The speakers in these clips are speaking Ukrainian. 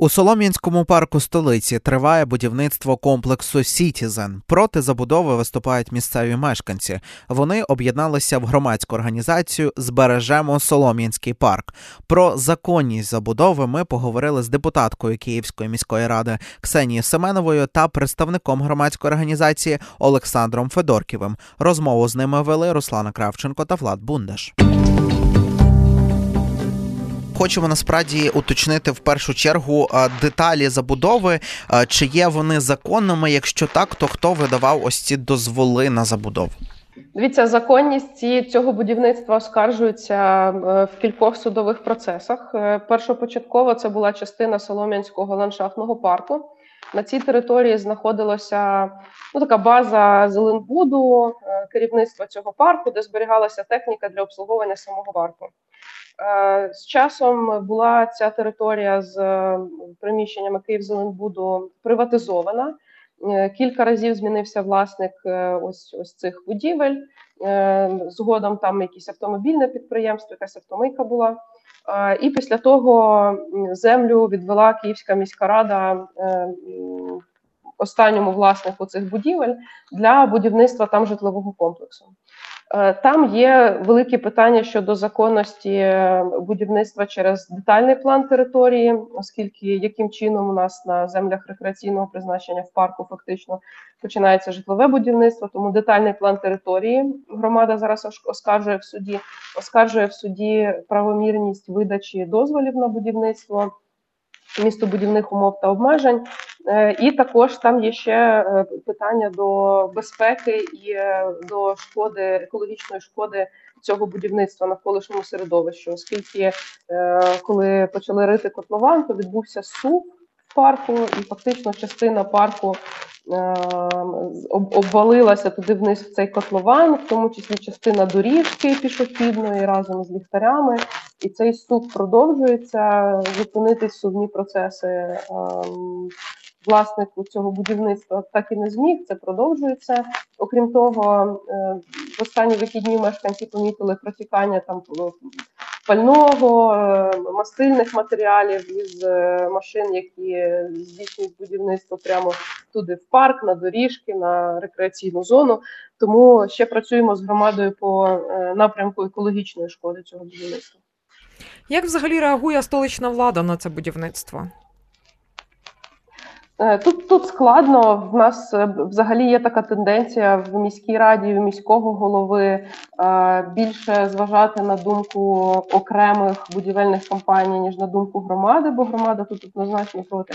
У Солом'янському парку столиці триває будівництво комплексу Citizen. Проти забудови виступають місцеві мешканці. Вони об'єдналися в громадську організацію Збережемо Солом'янський парк. Про законність забудови ми поговорили з депутаткою Київської міської ради Ксенією Семеновою та представником громадської організації Олександром Федорківим. Розмову з ними вели Руслана Кравченко та Влад Бундаш хочемо насправді уточнити в першу чергу деталі забудови, чи є вони законними. Якщо так, то хто видавав ось ці дозволи на забудову? Дивіться, законність цього будівництва оскаржується е, в кількох судових процесах. Е, першопочатково це була частина Солом'янського ландшафтного парку. На цій території знаходилася ну, така база Зеленбуду, е, керівництва цього парку, де зберігалася техніка для обслуговування самого парку. Е, з часом була ця територія з е, приміщеннями Київзеленбуду приватизована. Е, кілька разів змінився власник ось ось цих будівель. Згодом там якесь автомобільне підприємство, якась автомийка була. І після того землю відвела Київська міська рада останньому власнику цих будівель для будівництва там житлового комплексу. Е, там є великі питання щодо законності е, будівництва через детальний план території, оскільки яким чином у нас на землях рекреаційного призначення в парку фактично починається житлове будівництво, тому детальний план території громада зараз оскаржує в суді, оскаржує в суді правомірність видачі дозволів на будівництво містобудівних умов та обмежень. Е, і також там є ще е, питання до безпеки і е, до шкоди екологічної шкоди цього будівництва навколишньому середовищу, оскільки коли почали рити котлован, то відбувся сув в парку, і фактично частина парку обвалилася туди вниз в цей котлован, в тому числі частина доріжки пішохідної разом з ліхтарями. І цей суд продовжується зупинитись судні процеси власник цього будівництва так і не зміг. Це продовжується. Окрім того, е, в останні вихідні мешканці помітили протікання там пального, е, мастильних матеріалів із е, машин, які здійснюють будівництво прямо туди в парк, на доріжки, на рекреаційну зону. Тому ще працюємо з громадою по напрямку екологічної шкоди цього будівництва. Як взагалі реагує столична влада на це будівництво? Е, тут тут складно. В нас е, взагалі є така тенденція в міській раді, в міського голови е, більше зважати на думку окремих будівельних компаній, ніж на думку громади, бо громада тут однозначно проти.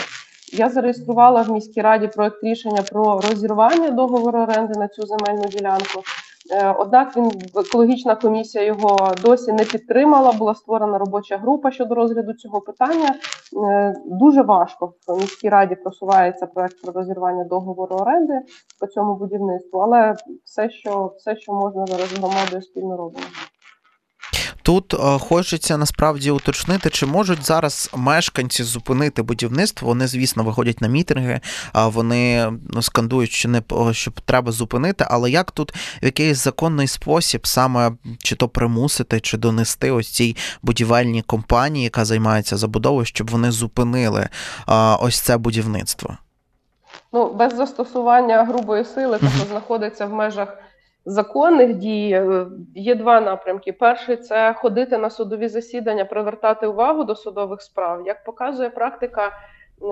Я зареєструвала в міській раді проект рішення про розірвання договору оренди на цю земельну ділянку. Е, однак він екологічна комісія його досі не підтримала. Була створена робоча група щодо розгляду цього питання. Е, дуже важко в міській раді просувається проект про розірвання договору оренди по цьому будівництву, але все, що все, що можна зараз громадою спільно робимо. Тут е, хочеться насправді уточнити, чи можуть зараз мешканці зупинити будівництво. Вони, звісно, виходять на мітинги, а вони ну, скандують, що не що треба зупинити. Але як тут в якийсь законний спосіб саме чи то примусити, чи донести ось цій будівельній компанії, яка займається забудовою, щоб вони зупинили ось це будівництво? Ну без застосування грубої сили, тобто знаходиться в межах законних дій е, є два напрямки. Перший це ходити на судові засідання, привертати увагу до судових справ. Як показує практика,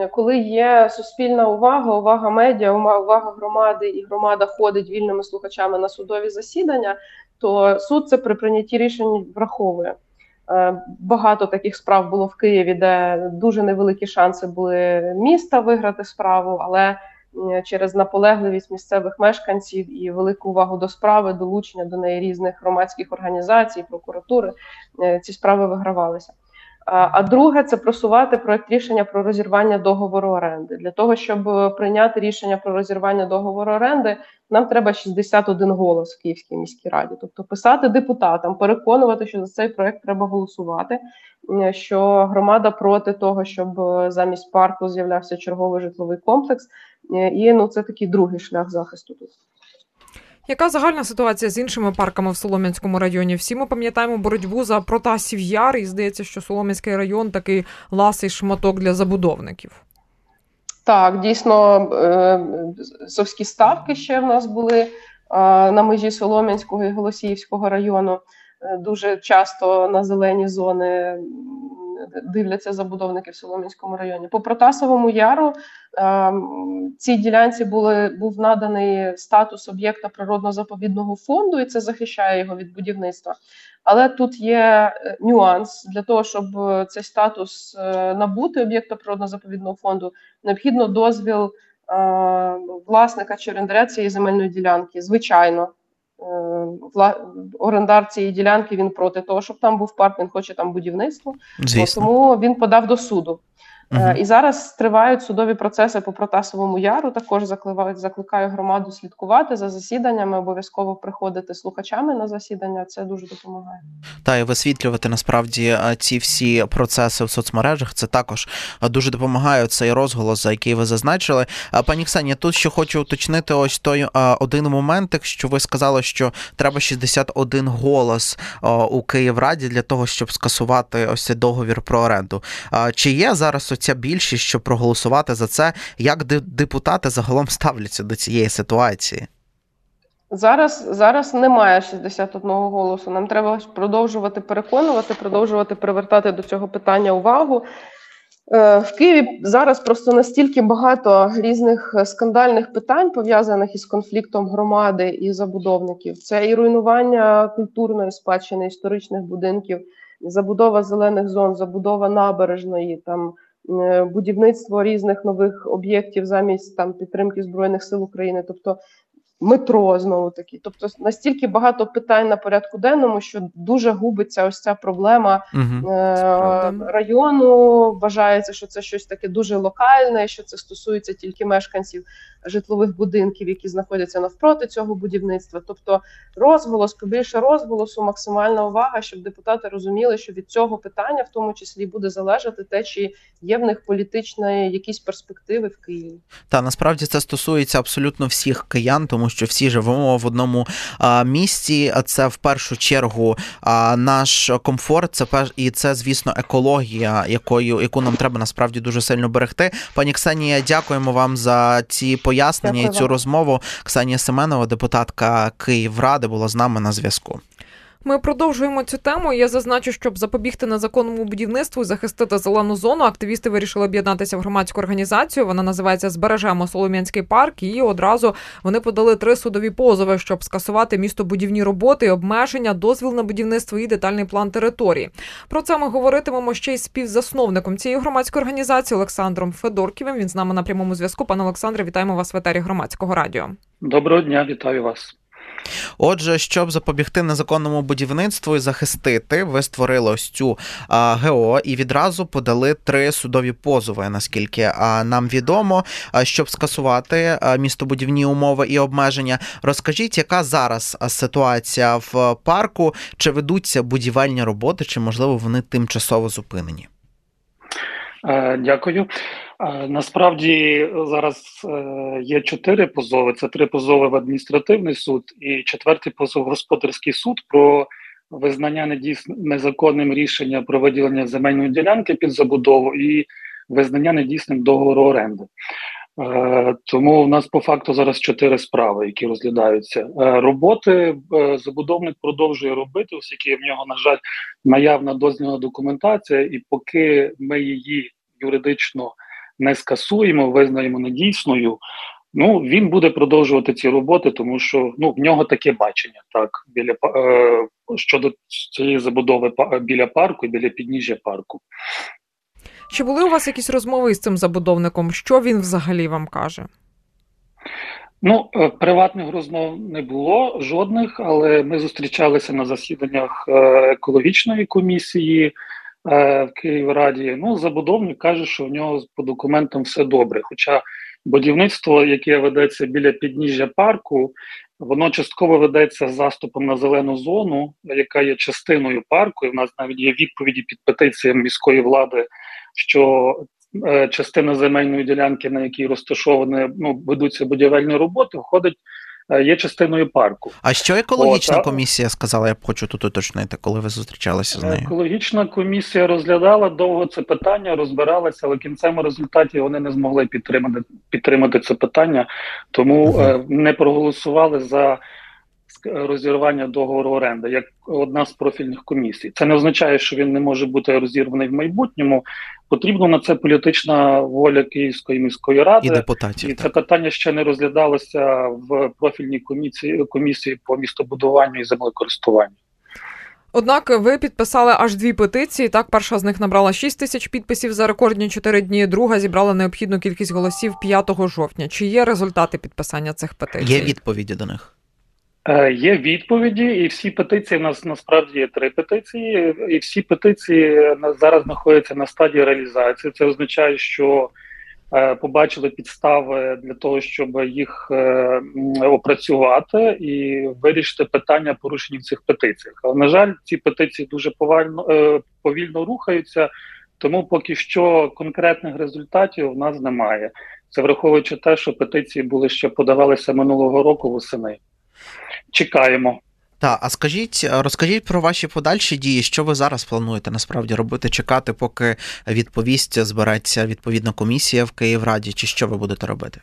е, коли є суспільна увага, увага медіа, увага громади, і громада ходить вільними слухачами на судові засідання, то суд це при прийнятті рішень враховує. Е, багато таких справ було в Києві, де дуже невеликі шанси були міста виграти справу, але через наполегливість місцевих мешканців і велику увагу до справи, долучення до неї різних громадських організацій, прокуратури е, ці справи вигравалися. А друге це просувати проект рішення про розірвання договору оренди. Для того щоб прийняти рішення про розірвання договору оренди, нам треба 61 голос в Київській міській раді. Тобто писати депутатам, переконувати, що за цей проект треба голосувати. Е, що громада проти того, щоб замість парку з'являвся черговий житловий комплекс, і ну це такий другий шлях захисту тут. Яка загальна ситуація з іншими парками в Солом'янському районі? Всі ми пам'ятаємо боротьбу за Протасів Яр, і здається, що Солом'янський район такий ласий шматок для забудовників. Так, дійсно, е, совські ставки ще в нас були е, на межі Солом'янського і Голосіївського району. Е, дуже часто на зелені зони дивляться забудовники в Солом'янському районі. По Протасовому яру цій ділянці були був наданий статус об'єкта природно-заповідного фонду, і це захищає його від будівництва. Але тут є нюанс для того, щоб цей статус набути об'єкта природно-заповідного фонду, необхідно дозвіл власника чи орендаря цієї земельної ділянки. Звичайно, орендар цієї ділянки він проти того, щоб там був парк, він хоче там будівництво. Звісно. Тому він подав до суду. Угу. І зараз тривають судові процеси по Протасовому яру. Також закликаю, закликаю громаду слідкувати за засіданнями, обов'язково приходити слухачами на засідання. Це дуже допомагає. Та і висвітлювати насправді ці всі процеси в соцмережах. Це також дуже допомагає цей розголос, за який ви зазначили. Пані Ксенія, тут ще хочу уточнити ось той один момент, що ви сказали, що треба 61 голос у Київраді для того, щоб скасувати ось цей договір про оренду. Чи є зараз ця більшість, щоб проголосувати за це. Як депутати загалом ставляться до цієї ситуації? Зараз зараз немає 61 голосу. Нам треба продовжувати переконувати, продовжувати привертати до цього питання увагу. Е, в Києві зараз просто настільки багато різних скандальних питань пов'язаних із конфліктом громади і забудовників. Це і руйнування культурної спадщини історичних будинків, забудова зелених зон, забудова набережної там. Е, будівництво різних нових об'єктів замість там підтримки збройних сил України, тобто метро знову таки. Тобто настільки багато питань на порядку денному, що дуже губиться ось ця проблема угу. е- району. Вважається, що це щось таке дуже локальне, що це стосується тільки мешканців житлових будинків, які знаходяться навпроти цього будівництва. Тобто розголос, побільше розголосу, максимальна увага, щоб депутати розуміли, що від цього питання в тому числі буде залежати те, чи є в них політичні якісь перспективи в Києві. Та насправді це стосується абсолютно всіх киян, тому що всі живемо в одному місці. це в першу чергу наш комфорт. Це і це, звісно, екологія, якою яку нам треба насправді дуже сильно берегти. Пані Ксенія, дякуємо вам за ці пояснення і цю розмову. Ксенія Семенова, депутатка Київради, була з нами на зв'язку. Ми продовжуємо цю тему. Я зазначу, щоб запобігти незаконному будівництву і захистити зелену зону. Активісти вирішили об'єднатися в громадську організацію. Вона називається Збережемо Солом'янський парк. І одразу вони подали три судові позови, щоб скасувати містобудівні роботи, обмеження, дозвіл на будівництво і детальний план території. Про це ми говоритимемо ще й співзасновником цієї громадської організації Олександром Федорківим. Він з нами на прямому зв'язку. Пане Олександре, вітаємо вас в етері громадського радіо. Доброго дня, вітаю вас. Отже, щоб запобігти незаконному будівництву і захистити, ви створили ось цю а, ГО і відразу подали три судові позови, наскільки а, нам відомо, а, щоб скасувати містобудівні умови і обмеження. Розкажіть, яка зараз ситуація в парку? Чи ведуться будівельні роботи, чи можливо вони тимчасово зупинені? Е, дякую. Насправді зараз е, є чотири позови. Це три позови в адміністративний суд і четвертий позов в господарський суд про визнання недійсним незаконним рішення про виділення земельної ділянки під забудову і визнання недійсним договору оренди. Е, тому у нас по факту зараз чотири справи, які розглядаються. Е, роботи забудовник продовжує робити, оскільки в нього, на жаль, наявна дозвільна документація, і поки ми її юридично не скасуємо, визнаємо недійсною. Ну він буде продовжувати ці роботи, тому що ну в нього таке бачення так біля е, щодо цієї забудови біля парку біля підніжжя парку. Чи були у вас якісь розмови з цим забудовником? Що він взагалі вам каже? Ну, е, приватних розмов не було жодних, але ми зустрічалися на засіданнях е, екологічної комісії. Е, в Київраді. Ну, забудовник каже, що в нього по документам все добре. Хоча будівництво, яке ведеться біля підніжжя парку, воно частково ведеться заступом на зелену зону, яка є частиною парку. І в нас навіть є відповіді під петиціями міської влади, що е, частина земельної ділянки, на якій розташовані ну, ведуться будівельні роботи, входить є частиною парку. А що екологічна От, комісія сказала? Я б хочу тут уточнити, коли ви зустрічалися з нею. Екологічна комісія розглядала довго це питання, розбиралася, але в кінцевому результаті вони не змогли підтримати підтримати це питання, тому uh -huh. не проголосували за розірвання договору оренди як одна з профільних комісій. Це не означає, що він не може бути розірваний в майбутньому. Потрібна на це політична воля Київської міської ради і депутатів. І це питання ще не розглядалося в профільній комісії комісії по містобудуванню і землекористуванню. Однак ви підписали аж дві петиції. Так, перша з них набрала 6 тисяч підписів за рекордні 4 дні. Друга зібрала необхідну кількість голосів 5 жовтня. Чи є результати підписання цих петицій? Є відповіді до них. Е, є відповіді, і всі петиції у нас насправді є три петиції, і всі петиції зараз знаходяться на стадії реалізації. Це означає, що е, побачили підстави для того, щоб їх е, опрацювати і вирішити питання порушення в цих петиціях. Але на жаль, ці петиції дуже повально повільно рухаються, тому поки що конкретних результатів у нас немає. Це враховуючи те, що петиції були ще подавалися минулого року восени чекаємо. Так, а скажіть, розкажіть про ваші подальші дії, що ви зараз плануєте насправді робити? Чекати, поки відповість збереться відповідна комісія в Київраді, чи що ви будете робити?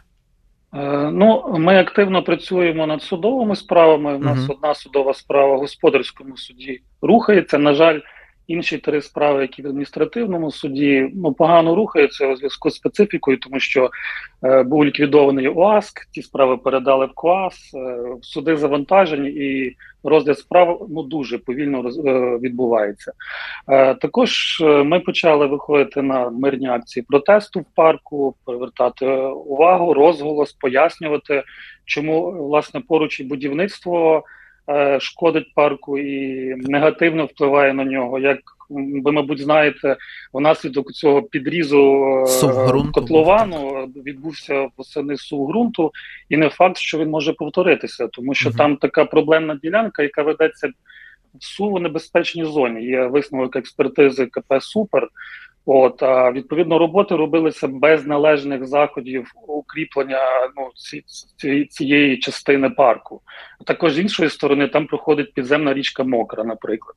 Е, ну, ми активно працюємо над судовими справами. У нас uh одна судова справа в господарському суді рухається. На жаль, Інші три справи, які в адміністративному суді ну погано рухаються у зв'язку з специфікою, тому що е, був ліквідований ОАСК, ті справи передали в КОАС, е, суди завантажені, і розгляд справ ну дуже повільно роз, е, відбувається. Е, також е, ми почали виходити на мирні акції протесту в парку, привертати увагу, розголос, пояснювати, чому власне поруч і будівництво. Е, шкодить парку і негативно впливає на нього. Як ви, мабуть, знаєте, внаслідок цього підрізу е, котловану відбувся восени сув ґрунту, і не факт, що він може повторитися, тому що угу. там така проблемна ділянка, яка ведеться в сувонебезпечній зоні. Є висновок експертизи КП Супер. От відповідно роботи робилися без належних заходів укріплення ну ці, цієї частини парку. Також з іншої сторони там проходить підземна річка Мокра, наприклад.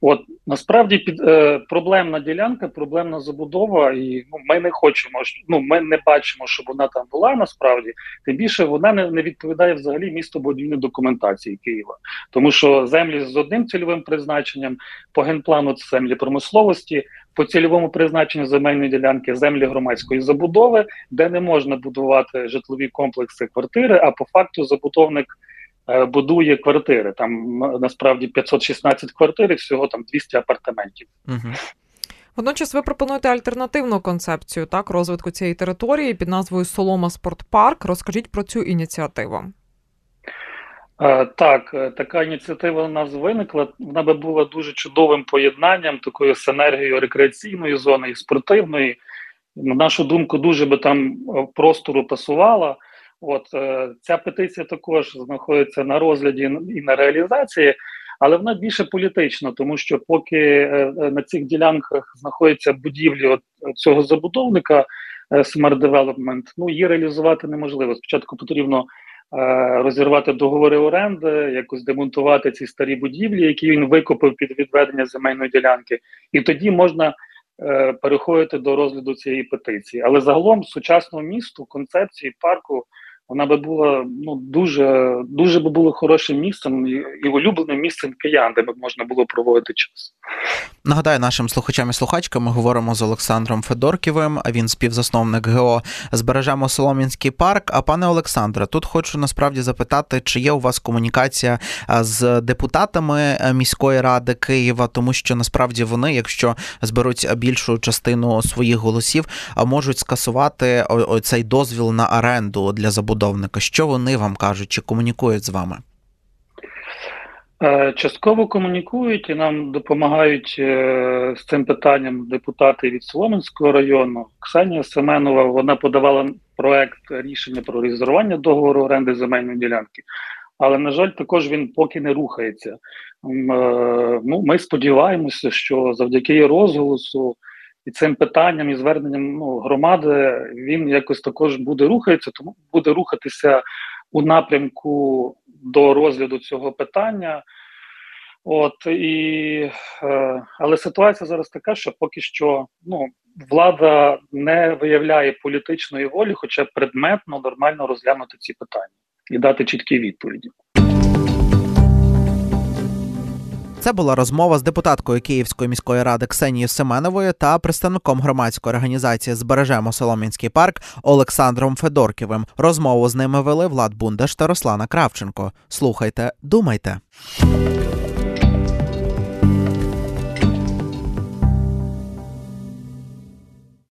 От насправді під е, проблемна ділянка, проблемна забудова, і ну ми не хочемо ну ми не бачимо, щоб вона там була насправді. Тим більше вона не, не відповідає взагалі містобудівній документації Києва, тому що землі з одним цільовим призначенням по генплану це землі промисловості, по цільовому призначенню земельної ділянки землі громадської забудови, де не можна будувати житлові комплекси квартири, а по факту забудовник. Е, будує квартири. Там насправді 516 квартир, всього там 200 апартаментів. Водночас ви пропонуєте альтернативну концепцію так розвитку цієї території під назвою Солома Спортпарк. Розкажіть про цю ініціативу. Е, так, е, така ініціатива у нас виникла. Вона би була дуже чудовим поєднанням такою синергією рекреаційної зони і спортивної. На нашу думку, дуже би там простору пасувала. От е, ця петиція також знаходиться на розгляді і на реалізації, але вона більше політична, тому що поки е, е, на цих ділянках знаходяться будівлі от цього забудовника Smart Development, ну її реалізувати неможливо. Спочатку потрібно розірвати договори оренди, якось демонтувати ці старі будівлі, які він викупив під відведення земельної ділянки, і тоді можна. Переходити до розгляду цієї петиції, але загалом сучасному місту концепції парку вона би була ну дуже дуже би було хорошим місцем і, улюбленим місцем киян, де б можна було проводити час. Нагадаю, нашим слухачам і слухачкам ми говоримо з Олександром Федорківим. Він співзасновник ГО збережемо Солом'янський парк. А пане Олександре, тут хочу насправді запитати, чи є у вас комунікація з депутатами міської ради Києва, тому що насправді вони, якщо зберуть більшу частину своїх голосів, можуть скасувати цей дозвіл на оренду для забудови забудовника? Що вони вам кажуть чи комунікують з вами? Е, частково комунікують і нам допомагають е, з цим питанням депутати від Солом'янського району. Ксенія Семенова вона подавала проект рішення про резервування договору оренди земельної ділянки, але на жаль, також він поки не рухається. Е, ну, Ми сподіваємося, що завдяки розголосу і цим питанням і зверненням ну, громади він якось також буде рухатися, тому буде рухатися у напрямку до розгляду цього питання. От і е, але ситуація зараз така, що поки що ну влада не виявляє політичної волі, хоча предметно нормально розглянути ці питання і дати чіткі відповіді. Це була розмова з депутаткою Київської міської ради Ксенією Семеновою та представником громадської організації Збережемо Солом'янський парк Олександром Федорківим. Розмову з ними вели Влад Бундаш та Руслана Кравченко. Слухайте, думайте.